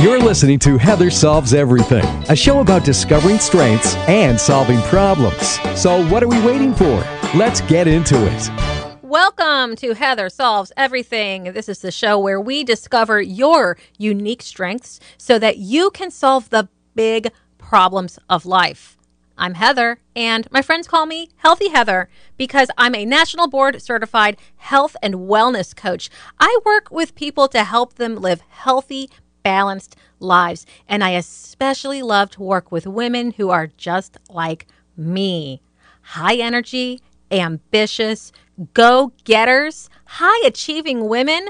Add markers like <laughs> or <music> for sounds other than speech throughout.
You're listening to Heather Solves Everything, a show about discovering strengths and solving problems. So, what are we waiting for? Let's get into it. Welcome to Heather Solves Everything. This is the show where we discover your unique strengths so that you can solve the big problems of life. I'm Heather, and my friends call me Healthy Heather because I'm a national board certified health and wellness coach. I work with people to help them live healthy, balanced lives. And I especially love to work with women who are just like me high energy, ambitious, go getters, high achieving women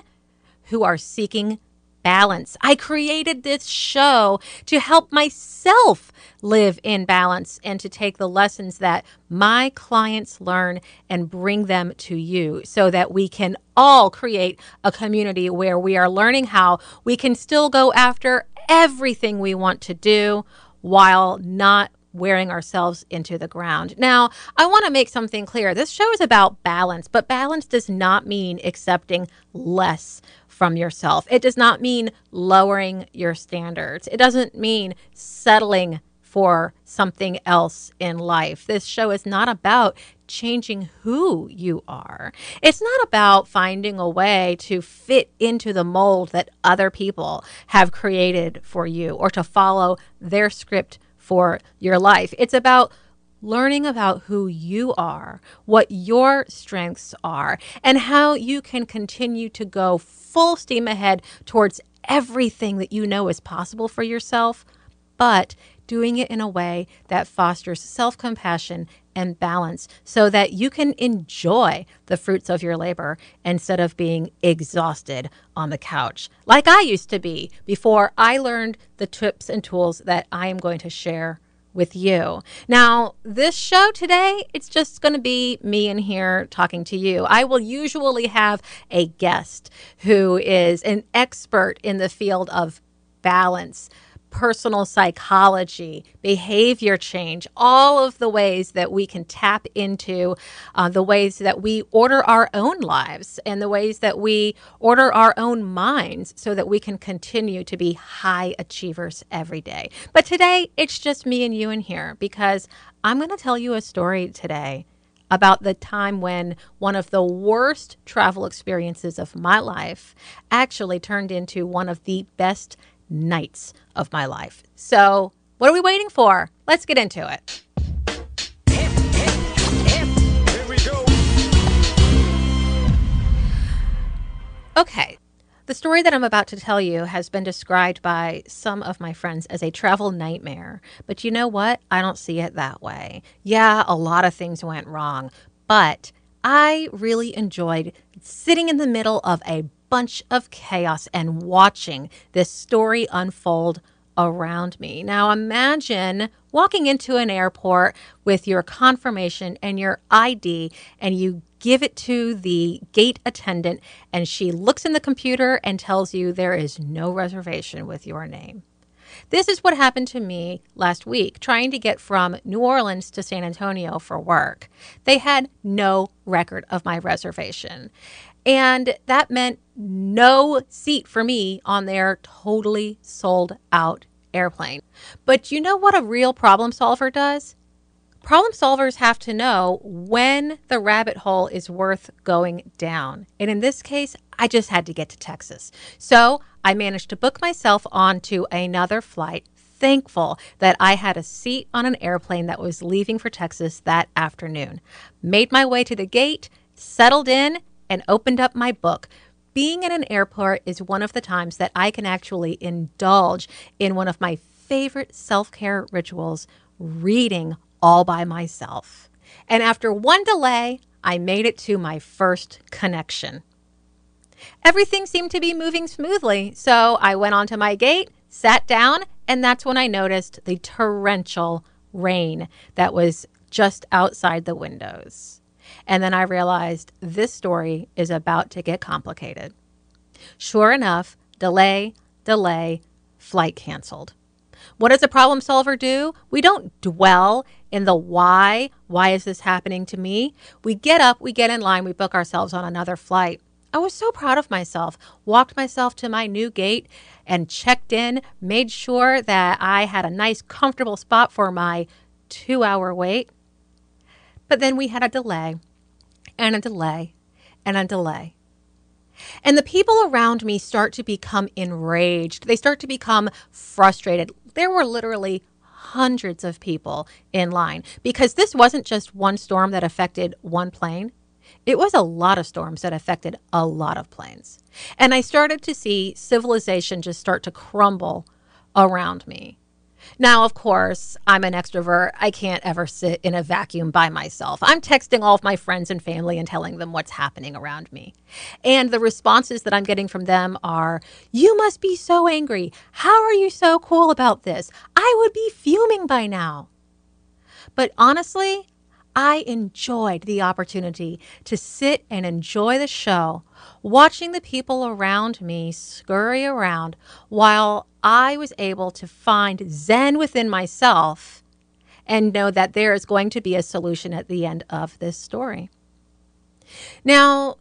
who are seeking balance. I created this show to help myself live in balance and to take the lessons that my clients learn and bring them to you so that we can all create a community where we are learning how we can still go after everything we want to do while not wearing ourselves into the ground. Now, I want to make something clear. This show is about balance, but balance does not mean accepting less from yourself. It does not mean lowering your standards. It doesn't mean settling for something else in life. This show is not about changing who you are. It's not about finding a way to fit into the mold that other people have created for you or to follow their script for your life. It's about learning about who you are, what your strengths are, and how you can continue to go full steam ahead towards everything that you know is possible for yourself, but doing it in a way that fosters self compassion and balance so that you can enjoy the fruits of your labor instead of being exhausted on the couch, like I used to be before I learned the tips and tools that I am going to share with you. Now, this show today, it's just going to be me in here talking to you. I will usually have a guest who is an expert in the field of balance personal psychology, behavior change, all of the ways that we can tap into uh, the ways that we order our own lives and the ways that we order our own minds so that we can continue to be high achievers every day. But today, it's just me and you in here because I'm going to tell you a story today about the time when one of the worst travel experiences of my life actually turned into one of the best nights of my life. So, what are we waiting for? Let's get into it. Okay. The story that I'm about to tell you has been described by some of my friends as a travel nightmare. But you know what? I don't see it that way. Yeah, a lot of things went wrong, but I really enjoyed sitting in the middle of a bunch of chaos and watching this story unfold around me. Now imagine walking into an airport with your confirmation and your ID and you give it to the gate attendant and she looks in the computer and tells you there is no reservation with your name. This is what happened to me last week trying to get from New Orleans to San Antonio for work. They had no record of my reservation. And that meant no seat for me on their totally sold out airplane. But you know what a real problem solver does? Problem solvers have to know when the rabbit hole is worth going down. And in this case, I just had to get to Texas. So I managed to book myself onto another flight, thankful that I had a seat on an airplane that was leaving for Texas that afternoon. Made my way to the gate, settled in, and opened up my book, being in an airport is one of the times that I can actually indulge in one of my favorite self care rituals reading all by myself. And after one delay, I made it to my first connection. Everything seemed to be moving smoothly, so I went onto my gate, sat down, and that's when I noticed the torrential rain that was just outside the windows. And then I realized this story is about to get complicated. Sure enough, delay, delay, flight canceled. What does a problem solver do? We don't dwell in the why. Why is this happening to me? We get up, we get in line, we book ourselves on another flight. I was so proud of myself. Walked myself to my new gate and checked in, made sure that I had a nice, comfortable spot for my two hour wait. But then we had a delay and a delay and a delay. And the people around me start to become enraged. They start to become frustrated. There were literally hundreds of people in line because this wasn't just one storm that affected one plane. It was a lot of storms that affected a lot of planes. And I started to see civilization just start to crumble around me. Now, of course, I'm an extrovert. I can't ever sit in a vacuum by myself. I'm texting all of my friends and family and telling them what's happening around me. And the responses that I'm getting from them are, You must be so angry. How are you so cool about this? I would be fuming by now. But honestly, I enjoyed the opportunity to sit and enjoy the show, watching the people around me scurry around while I was able to find Zen within myself and know that there is going to be a solution at the end of this story. Now,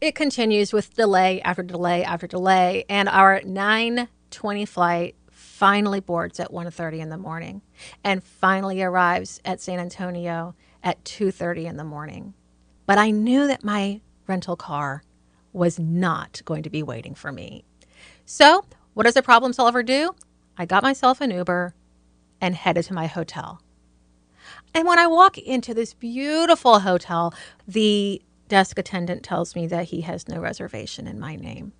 it continues with delay after delay after delay, and our 920 flight finally boards at 1.30 in the morning and finally arrives at San Antonio at 2:30 in the morning. But I knew that my rental car was not going to be waiting for me. So, what does a problem solver do? I got myself an Uber and headed to my hotel. And when I walk into this beautiful hotel, the desk attendant tells me that he has no reservation in my name.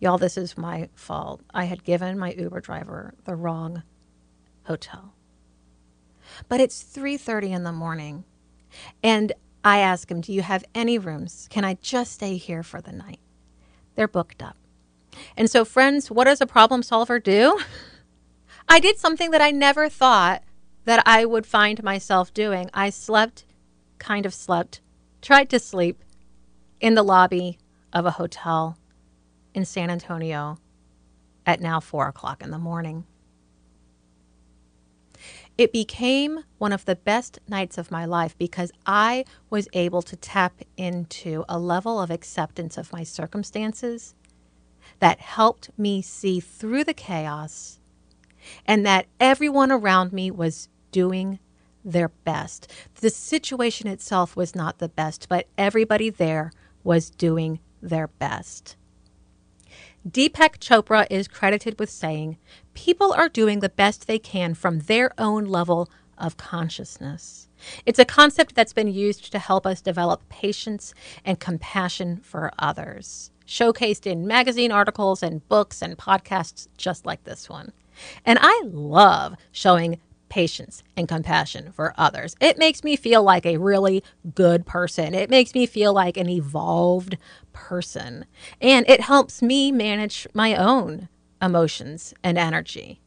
Y'all, this is my fault. I had given my Uber driver the wrong hotel. But it's 3:30 in the morning. And I ask him, "Do you have any rooms? Can I just stay here for the night?" They're booked up. And so friends, what does a problem solver do? I did something that I never thought that I would find myself doing. I slept, kind of slept, tried to sleep in the lobby of a hotel in San Antonio at now four o'clock in the morning. It became one of the best nights of my life because I was able to tap into a level of acceptance of my circumstances that helped me see through the chaos and that everyone around me was doing their best. The situation itself was not the best, but everybody there was doing their best. Deepak Chopra is credited with saying, People are doing the best they can from their own level of consciousness. It's a concept that's been used to help us develop patience and compassion for others, showcased in magazine articles and books and podcasts just like this one. And I love showing patience and compassion for others. It makes me feel like a really good person. It makes me feel like an evolved person. And it helps me manage my own emotions and energy.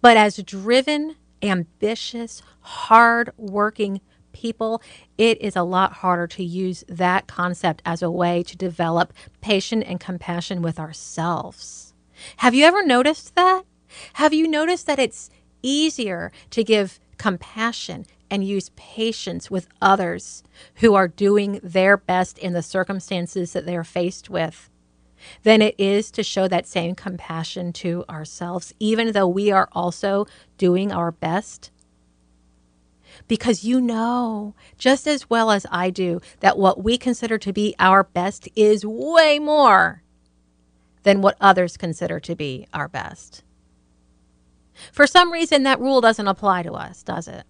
But as driven, ambitious, hard working people, it is a lot harder to use that concept as a way to develop patience and compassion with ourselves. Have you ever noticed that? Have you noticed that it's easier to give compassion and use patience with others who are doing their best in the circumstances that they're faced with than it is to show that same compassion to ourselves, even though we are also doing our best. Because you know just as well as I do that what we consider to be our best is way more than what others consider to be our best. For some reason, that rule doesn't apply to us, does it?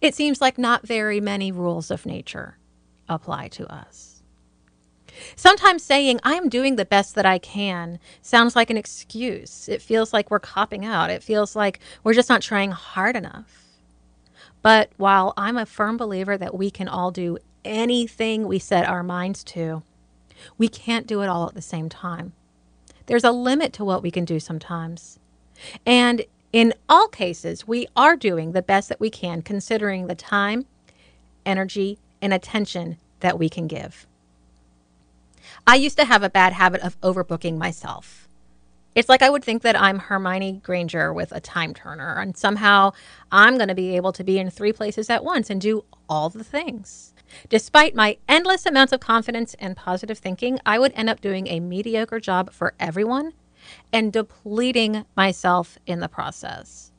It seems like not very many rules of nature apply to us. Sometimes saying, I'm doing the best that I can, sounds like an excuse. It feels like we're copping out. It feels like we're just not trying hard enough. But while I'm a firm believer that we can all do anything we set our minds to, we can't do it all at the same time. There's a limit to what we can do sometimes. And in all cases, we are doing the best that we can considering the time, energy, and attention that we can give. I used to have a bad habit of overbooking myself. It's like I would think that I'm Hermione Granger with a time turner, and somehow I'm going to be able to be in three places at once and do all the things. Despite my endless amounts of confidence and positive thinking, I would end up doing a mediocre job for everyone and depleting myself in the process.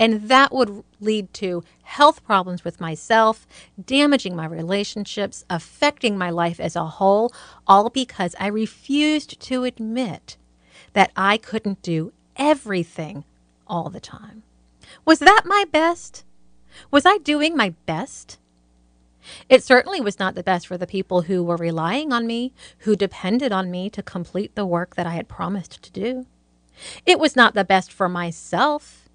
And that would lead to health problems with myself, damaging my relationships, affecting my life as a whole, all because I refused to admit that I couldn't do everything all the time. Was that my best? Was I doing my best? It certainly was not the best for the people who were relying on me, who depended on me to complete the work that I had promised to do. It was not the best for myself.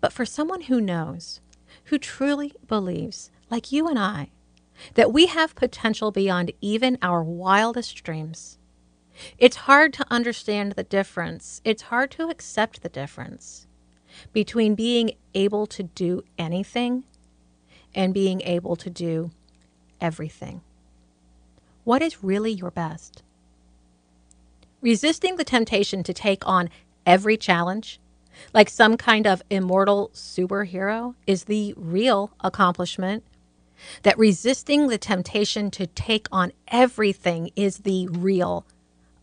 But for someone who knows, who truly believes, like you and I, that we have potential beyond even our wildest dreams, it's hard to understand the difference. It's hard to accept the difference between being able to do anything and being able to do everything. What is really your best? Resisting the temptation to take on every challenge, like some kind of immortal superhero, is the real accomplishment. That resisting the temptation to take on everything is the real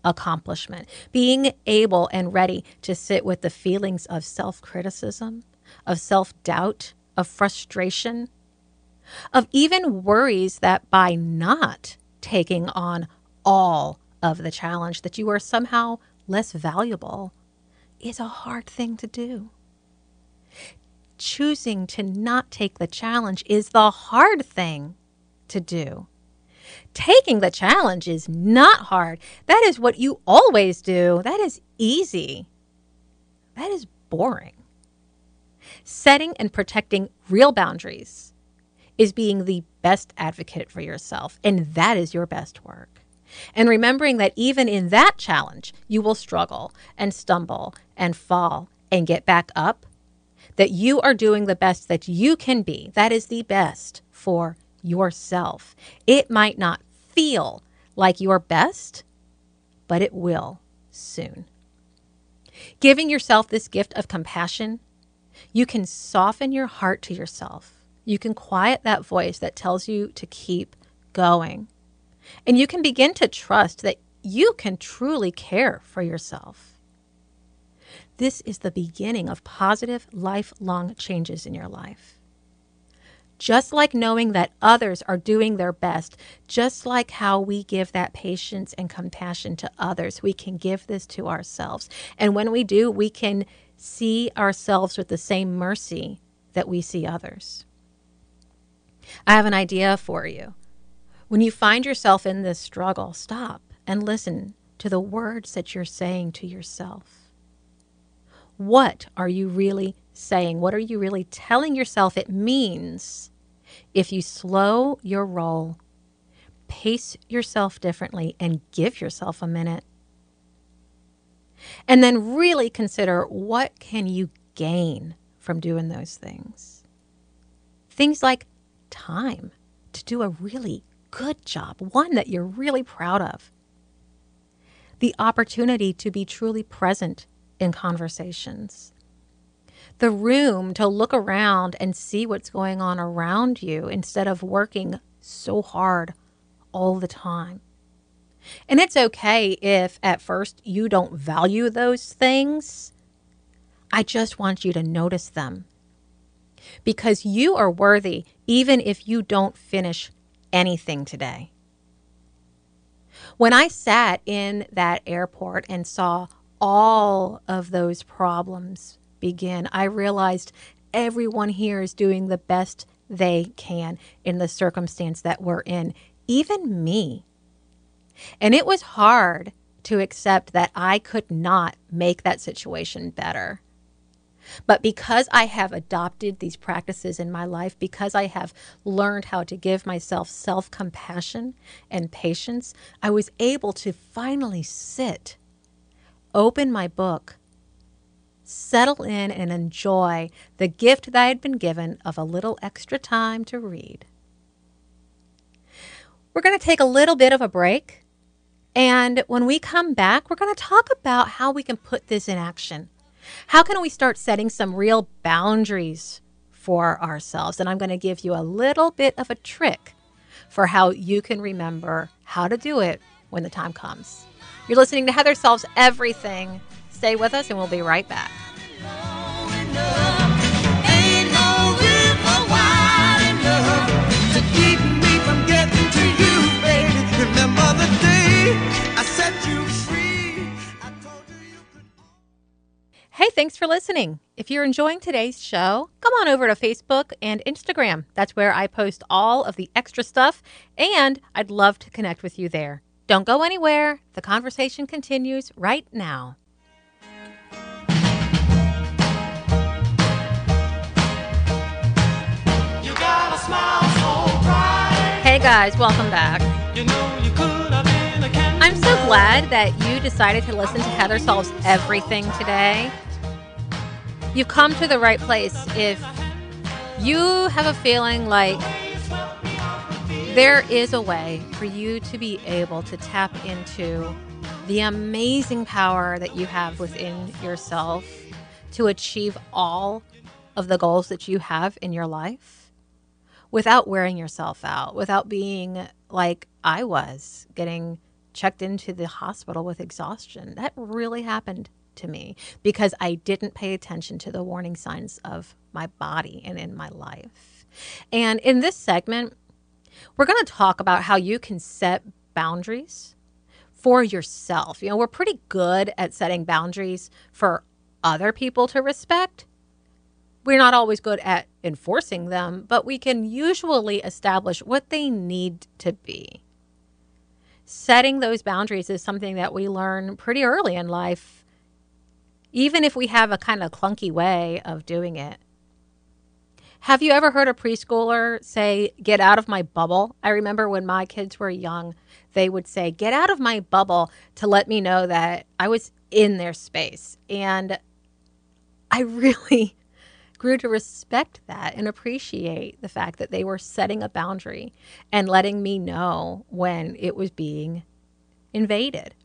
accomplishment. Being able and ready to sit with the feelings of self criticism, of self doubt, of frustration, of even worries that by not taking on all of the challenge that you are somehow less valuable is a hard thing to do. Choosing to not take the challenge is the hard thing to do. Taking the challenge is not hard. That is what you always do. That is easy. That is boring. Setting and protecting real boundaries is being the best advocate for yourself. And that is your best work. And remembering that even in that challenge, you will struggle and stumble and fall and get back up, that you are doing the best that you can be. That is the best for yourself. It might not feel like your best, but it will soon. Giving yourself this gift of compassion, you can soften your heart to yourself you can quiet that voice that tells you to keep going. And you can begin to trust that you can truly care for yourself. This is the beginning of positive, lifelong changes in your life. Just like knowing that others are doing their best, just like how we give that patience and compassion to others, we can give this to ourselves. And when we do, we can see ourselves with the same mercy that we see others. I have an idea for you. When you find yourself in this struggle, stop and listen to the words that you're saying to yourself. What are you really saying? What are you really telling yourself it means if you slow your roll, pace yourself differently, and give yourself a minute? And then really consider what can you gain from doing those things? Things like time to do a really good job, one that you're really proud of. The opportunity to be truly present in conversations. The room to look around and see what's going on around you instead of working so hard all the time. And it's okay if at first you don't value those things. I just want you to notice them because you are worthy even if you don't finish anything today. When I sat in that airport and saw all of those problems begin, I realized everyone here is doing the best they can in the circumstance that we're in, even me. And it was hard to accept that I could not make that situation better. But because I have adopted these practices in my life, because I have learned how to give myself self compassion and patience, I was able to finally sit, open my book, settle in, and enjoy the gift that I had been given of a little extra time to read. We're going to take a little bit of a break. And when we come back, we're going to talk about how we can put this in action. How can we start setting some real boundaries for ourselves? And I'm going to give you a little bit of a trick for how you can remember how to do it when the time comes. You're listening to Heather Solves Everything. Stay with us and we'll be right back. Hey, thanks for listening. If you're enjoying today's show, come on over to Facebook and Instagram. That's where I post all of the extra stuff, and I'd love to connect with you there. Don't go anywhere. The conversation continues right now. Guys, welcome back. You know you I'm so glad that you decided to listen to Heather Solves Everything today. You've come to the right place if you have a feeling like there is a way for you to be able to tap into the amazing power that you have within yourself to achieve all of the goals that you have in your life without wearing yourself out, without being like I was, getting checked into the hospital with exhaustion. That really happened to me because I didn't pay attention to the warning signs of my body and in my life. And in this segment, we're going to talk about how you can set boundaries for yourself. You know, we're pretty good at setting boundaries for other people to respect, we're not always good at enforcing them, but we can usually establish what they need to be. Setting those boundaries is something that we learn pretty early in life, even if we have a kind of clunky way of doing it. Have you ever heard a preschooler say, Get out of my bubble? I remember when my kids were young, they would say, Get out of my bubble to let me know that I was in their space. And I <laughs> really grew to respect that and appreciate the fact that they were setting a boundary and letting me know when it was being invaded.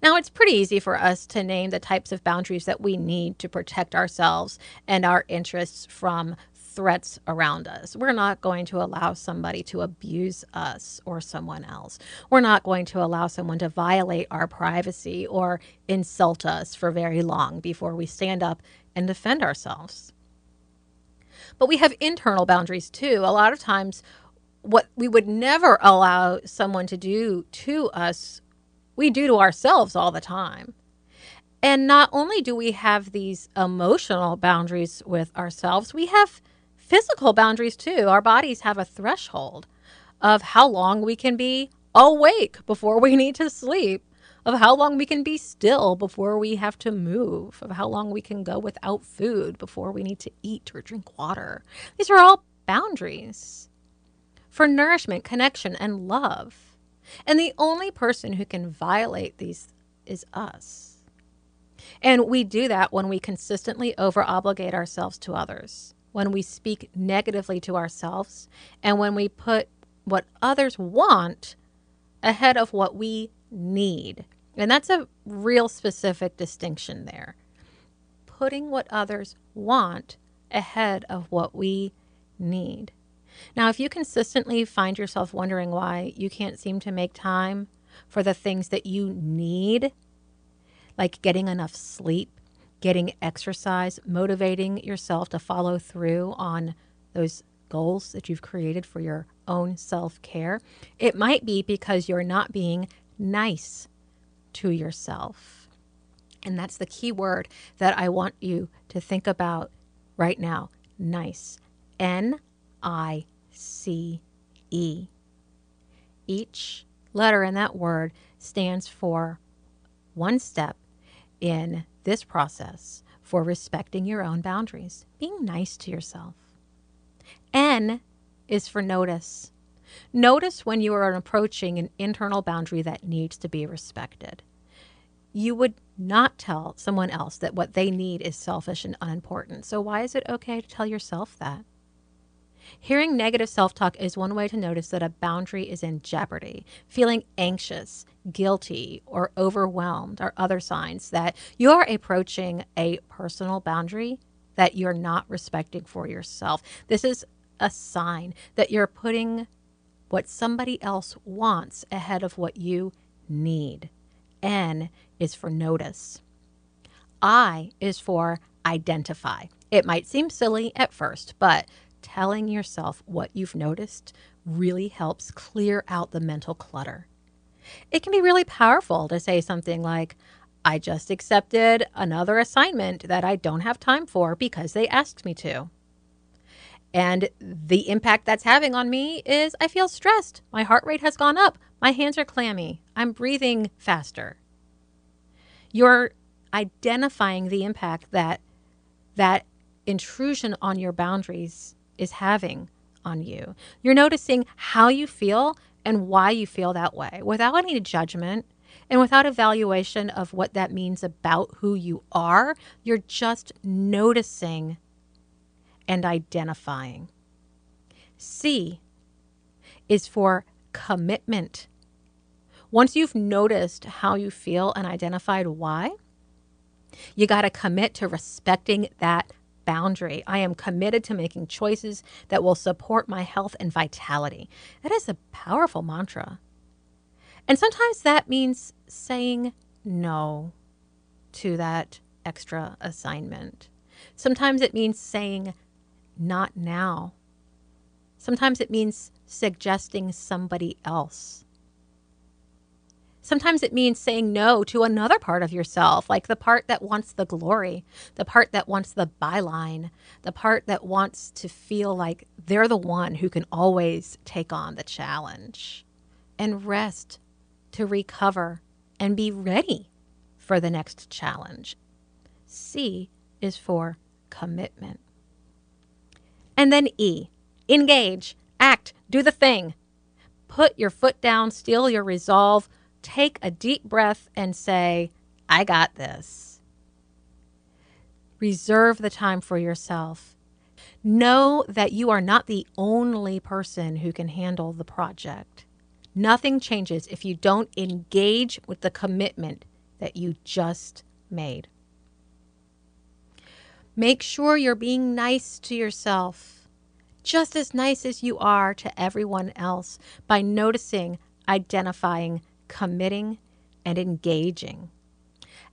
Now, it's pretty easy for us to name the types of boundaries that we need to protect ourselves and our interests from threats around us. We're not going to allow somebody to abuse us or someone else. We're not going to allow someone to violate our privacy or insult us for very long before we stand up and defend ourselves. But we have internal boundaries too. A lot of times, what we would never allow someone to do to us, we do to ourselves all the time. And not only do we have these emotional boundaries with ourselves, we have physical boundaries too. Our bodies have a threshold of how long we can be awake before we <laughs> need to sleep of how long we can be still before we have to move, of how long we can go without food before we need to eat or drink water. These are all boundaries for nourishment, connection, and love. And the only person who can violate these is us. And we do that when we consistently over obligate ourselves to others, when we speak negatively to ourselves, and when we put what others want ahead of what we need. And that's a real specific distinction there. Putting what others want ahead of what we need. Now, if you consistently find yourself wondering why you can't seem to make time for the things that you need, like getting enough sleep, getting exercise, motivating yourself to follow through on those goals that you've created for your own self care, it might be because you're not being nice to yourself. And that's the key word that I want you to think about right now nice. N I C E. Each letter in that word stands for one step in this process for respecting your own boundaries, being nice to yourself. N is for notice. Notice when you are approaching an internal boundary that needs to be respected. You would not tell someone else that what they need is selfish and unimportant. So, why is it okay to tell yourself that? Hearing negative self talk is one way to notice that a boundary is in jeopardy. Feeling anxious, guilty, or overwhelmed are other signs that you are approaching a personal boundary that you're not respecting for yourself. This is a sign that you're putting what somebody else wants ahead of what you need. N is for notice. I is for identify. It might seem silly at first, but telling yourself what you've noticed really helps clear out the mental clutter. It can be really powerful to say something like, I just accepted another assignment that I don't have time for because they asked me to. And the impact that's having on me is I feel stressed. My heart rate has gone up. My hands are clammy. I'm breathing faster. You're identifying the impact that that intrusion on your boundaries is having on you. You're noticing how you feel and why you feel that way without any judgment and without evaluation of what that means about who you are. You're just noticing and identifying. C is for commitment. Once you've noticed how you feel and identified why, you got to commit to respecting that boundary. I am committed to making choices that will support my health and vitality. That is a powerful mantra. And sometimes that means saying no to that extra assignment. Sometimes it means saying not now. Sometimes it means suggesting somebody else. Sometimes it means saying no to another part of yourself, like the part that wants the glory, the part that wants the byline, the part that wants to feel like they're the one who can always take on the challenge. And rest to recover and be ready for the next challenge. C is for commitment. And then E, engage, act, do the thing. Put your foot down, steel your resolve, take a deep breath and say, I got this. Reserve the time for yourself. Know that you are not the only person who can handle the project. Nothing changes if you don't engage with the commitment that you just made. Make sure you're being nice to yourself, just as nice as you are to everyone else, by noticing, identifying, committing, and engaging.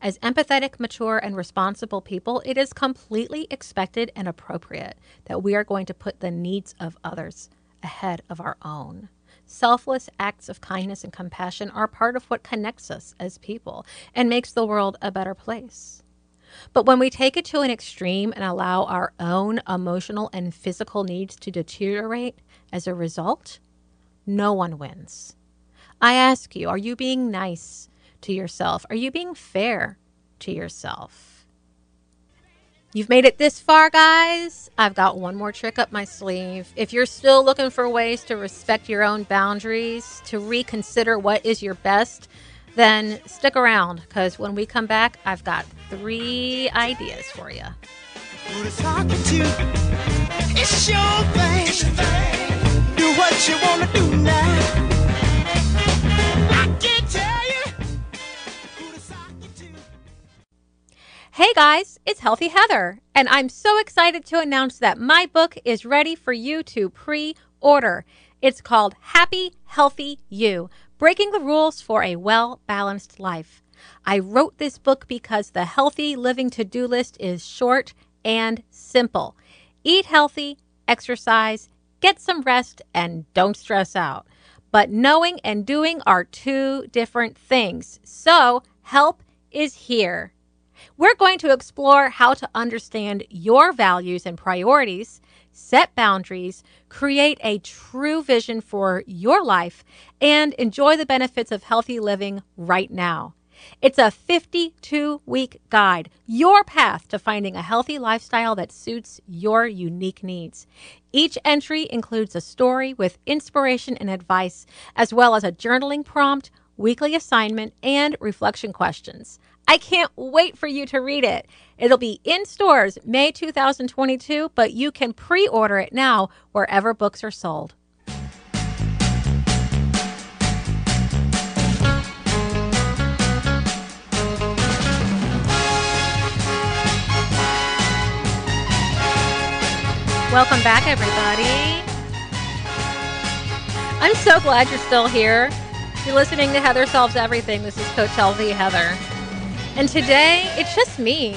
As empathetic, mature, and responsible people, it is completely expected and appropriate that we are going to put the needs of others ahead of our own. Selfless acts of kindness and compassion are part of what connects us as people and makes the world a better place. But when we take it to an extreme and allow our own emotional and physical needs to deteriorate as a result, no one wins. I ask you, are you being nice to yourself? Are you being fair to yourself? You've made it this far, guys. I've got one more trick up my sleeve. If you're still looking for ways to respect your own boundaries, to reconsider what is your best, then stick around because when we come back, I've got three ideas for you. Do what you want to do now. Hey guys, it's Healthy Heather, and I'm so excited to announce that my book is ready for you to pre order. It's called Happy, Healthy You Breaking the Rules for a Well Balanced Life. I wrote this book because the healthy living to do list is short and simple. Eat healthy, exercise, get some rest, and don't stress out. But knowing and doing are two different things. So, help is here. We're going to explore how to understand your values and priorities, set boundaries, create a true vision for your life, and enjoy the benefits of healthy living right now. It's a 52 week guide, your path to finding a healthy lifestyle that suits your unique needs. Each entry includes a story with inspiration and advice, as well as a journaling prompt, weekly assignment, and reflection questions. I can't wait for you to read it. It'll be in stores May 2022, but you can pre order it now wherever books are sold. Welcome back, everybody. I'm so glad you're still here. You're listening to Heather Solves Everything. This is Coach LV Heather. And today, it's just me.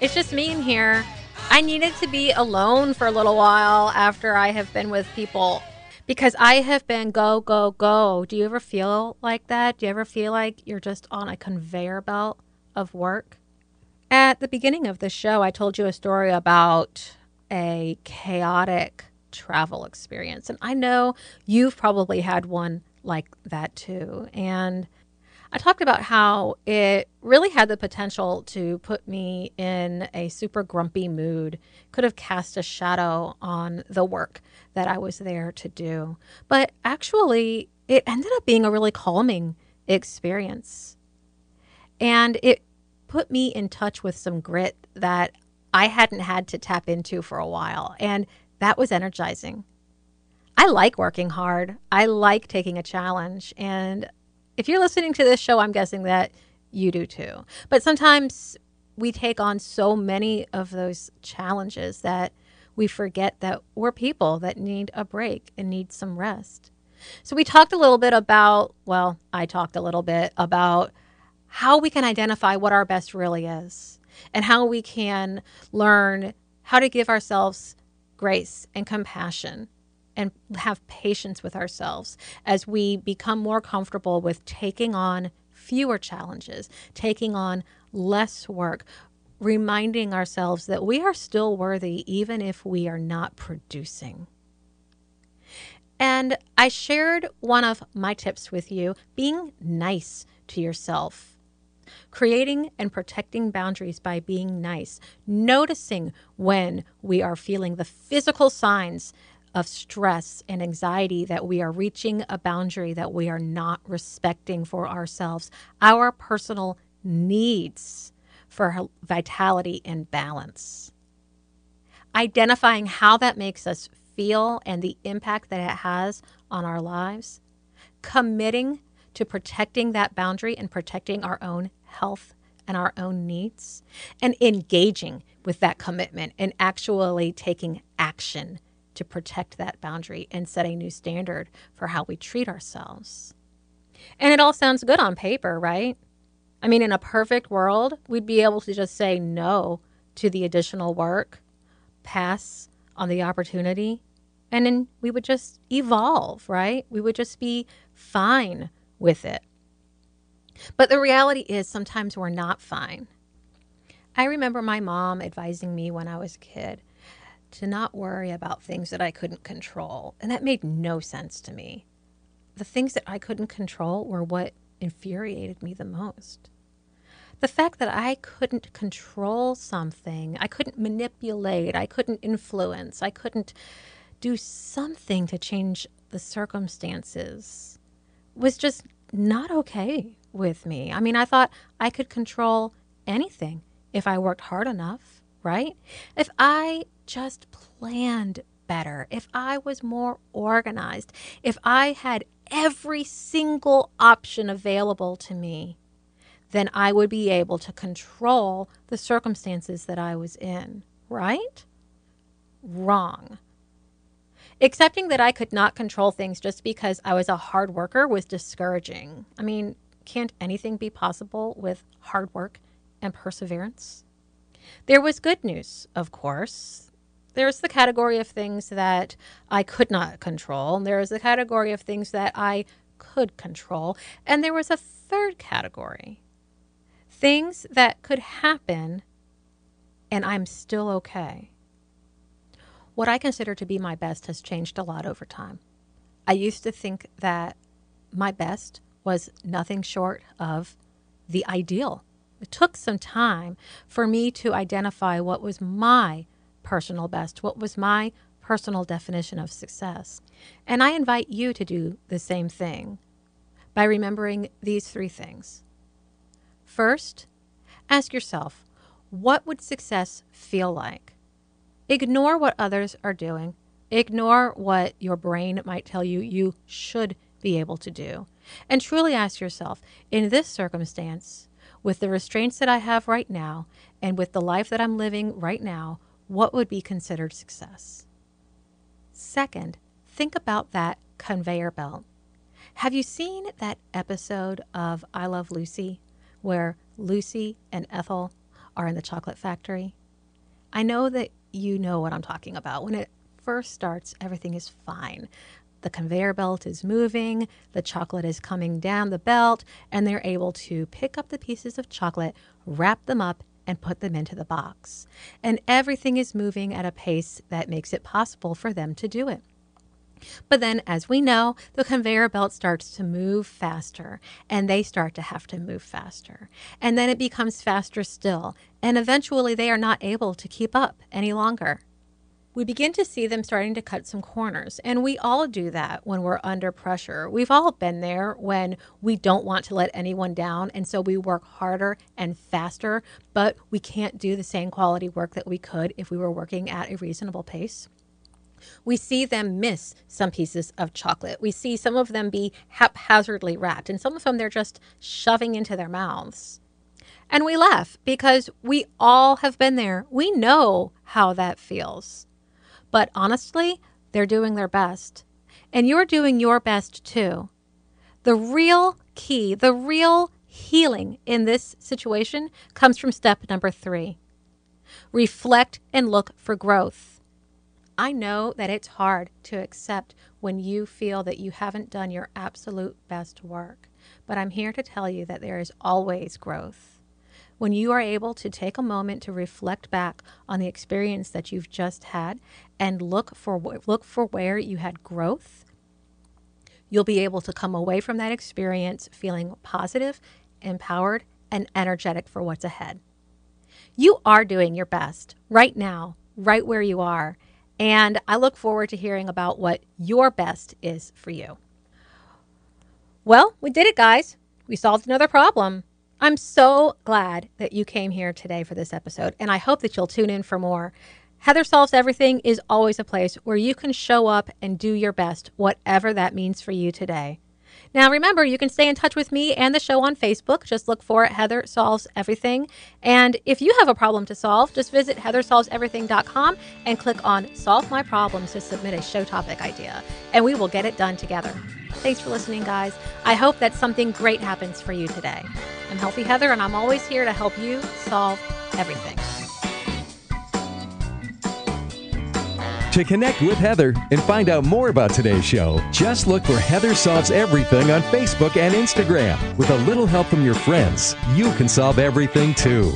It's just me in here. I needed to be alone for a little while after I have been with people because I have been go, go, go. Do you ever feel like that? Do you ever feel like you're just on a conveyor belt of work? At the beginning of the show, I told you a story about a chaotic travel experience. And I know you've probably had one like that too. And I talked about how it really had the potential to put me in a super grumpy mood, could have cast a shadow on the work that I was there to do. But actually, it ended up being a really calming experience. And it put me in touch with some grit that I hadn't had to tap into for a while. And that was energizing. I like working hard. I like taking a challenge. And if you're listening to this show, I'm guessing that you do too. But sometimes we take on so many of those challenges that we forget that we're people that need a break and need some rest. So we talked a little bit about, well, I talked a little bit about how we can identify what our best really is and how we can learn how to give ourselves grace and compassion and have patience with ourselves as we become more comfortable with taking on fewer challenges, taking on less work, reminding ourselves that we are still worthy even if we are not producing. And I shared one of my tips with you being nice to yourself creating and protecting boundaries by being nice, noticing when we are feeling the physical signs of stress and anxiety that we are reaching a boundary that we are not respecting for ourselves, our personal needs for vitality and balance. Identifying how that makes us feel and the impact that it has on our lives, committing to protecting that boundary and protecting our own health and our own needs, and engaging with that commitment and actually taking action to protect that boundary and set a new standard for how we treat ourselves. And it all sounds good on paper, right? I mean, in a perfect world, we'd be able to just say no to the additional work, pass on the opportunity, and then we would just evolve, right? We would just be fine with it. But the reality is sometimes we're not fine. I remember my mom advising me when I was a kid to not worry about things that I couldn't control. And that made no sense to me. The things that I couldn't control were what infuriated me the most. The fact that I couldn't control something, I couldn't manipulate, I couldn't influence, I couldn't do something to change the circumstances was just not okay with me. I mean, I thought I could control anything if I worked hard enough, right? If I just planned better, if I was more organized, if I had every single option available to me, then I would be able to control the circumstances that I was in, right? Wrong. Accepting that I could not control things just because I was a hard worker was discouraging. I mean, can't anything be possible with hard work and perseverance? There was good news, of course. There's the category of things that I could not control. There is the category of things that I could control. And there was a third category things that could happen and I'm still okay. What I consider to be my best has changed a lot over time. I used to think that my best was nothing short of the ideal. It took some time for me to identify what was my personal best, what was my personal definition of success. And I invite you to do the same thing by remembering these three things. First, ask yourself, what would success feel like? Ignore what others are doing. Ignore what your brain might tell you you should be able to do. And truly ask yourself in this circumstance, with the restraints that I have right now, and with the life that I'm living right now, what would be considered success? Second, think about that conveyor belt. Have you seen that episode of I Love Lucy where Lucy and Ethel are in the chocolate factory? I know that you know what I'm talking about. When it first starts, everything is fine. The conveyor belt is moving, the chocolate is coming down the belt, and they're able to pick up the pieces of chocolate, wrap them up, and put them into the box. And everything is moving at a pace that makes it possible for them to do it. But then, as we know, the conveyor belt starts to move faster and they start to have to move faster. And then it becomes faster still. And eventually, they are not able to keep up any longer we begin to see them starting to cut some corners. And we all do that when we're under pressure. We've all been there when we don't want to let anyone down. And so we work harder and faster, but we can't do the same quality work that we could if we were working at a reasonable pace. We see them miss some pieces of chocolate. We see some of them be haphazardly wrapped, and some of them they're just shoving into their mouths. And we laugh because we all have been there. We know how that feels. But honestly, they're doing their best. And you're doing your best too. The real key, the real healing in this situation comes from step number three reflect and look for growth. I know that it's hard to accept when you feel that you haven't done your absolute best work, but I'm here to tell you that there is always growth when you are able to take a moment to reflect back on the experience that you've just had and look for look for where you had growth, you'll be able to come away from that experience feeling positive, empowered, and energetic for what's ahead. You are doing your best right now, right where you are, and I look forward to hearing about what your best is for you. Well, we did it, guys. We solved another problem. I'm so glad that you came here today for this episode, and I hope that you'll tune in for more. Heather Solves Everything is always a place where you can show up and do your best, whatever that means for you today. Now, remember, you can stay in touch with me and the show on Facebook. Just look for Heather Solves Everything. And if you have a problem to solve, just visit heathersolveseverything.com and click on Solve My Problems to submit a show topic idea, and we will get it done together. Thanks for listening, guys. I hope that something great happens for you today. I'm Healthy Heather, and I'm always here to help you solve everything. To connect with Heather and find out more about today's show, just look for Heather Solves Everything on Facebook and Instagram. With a little help from your friends, you can solve everything too.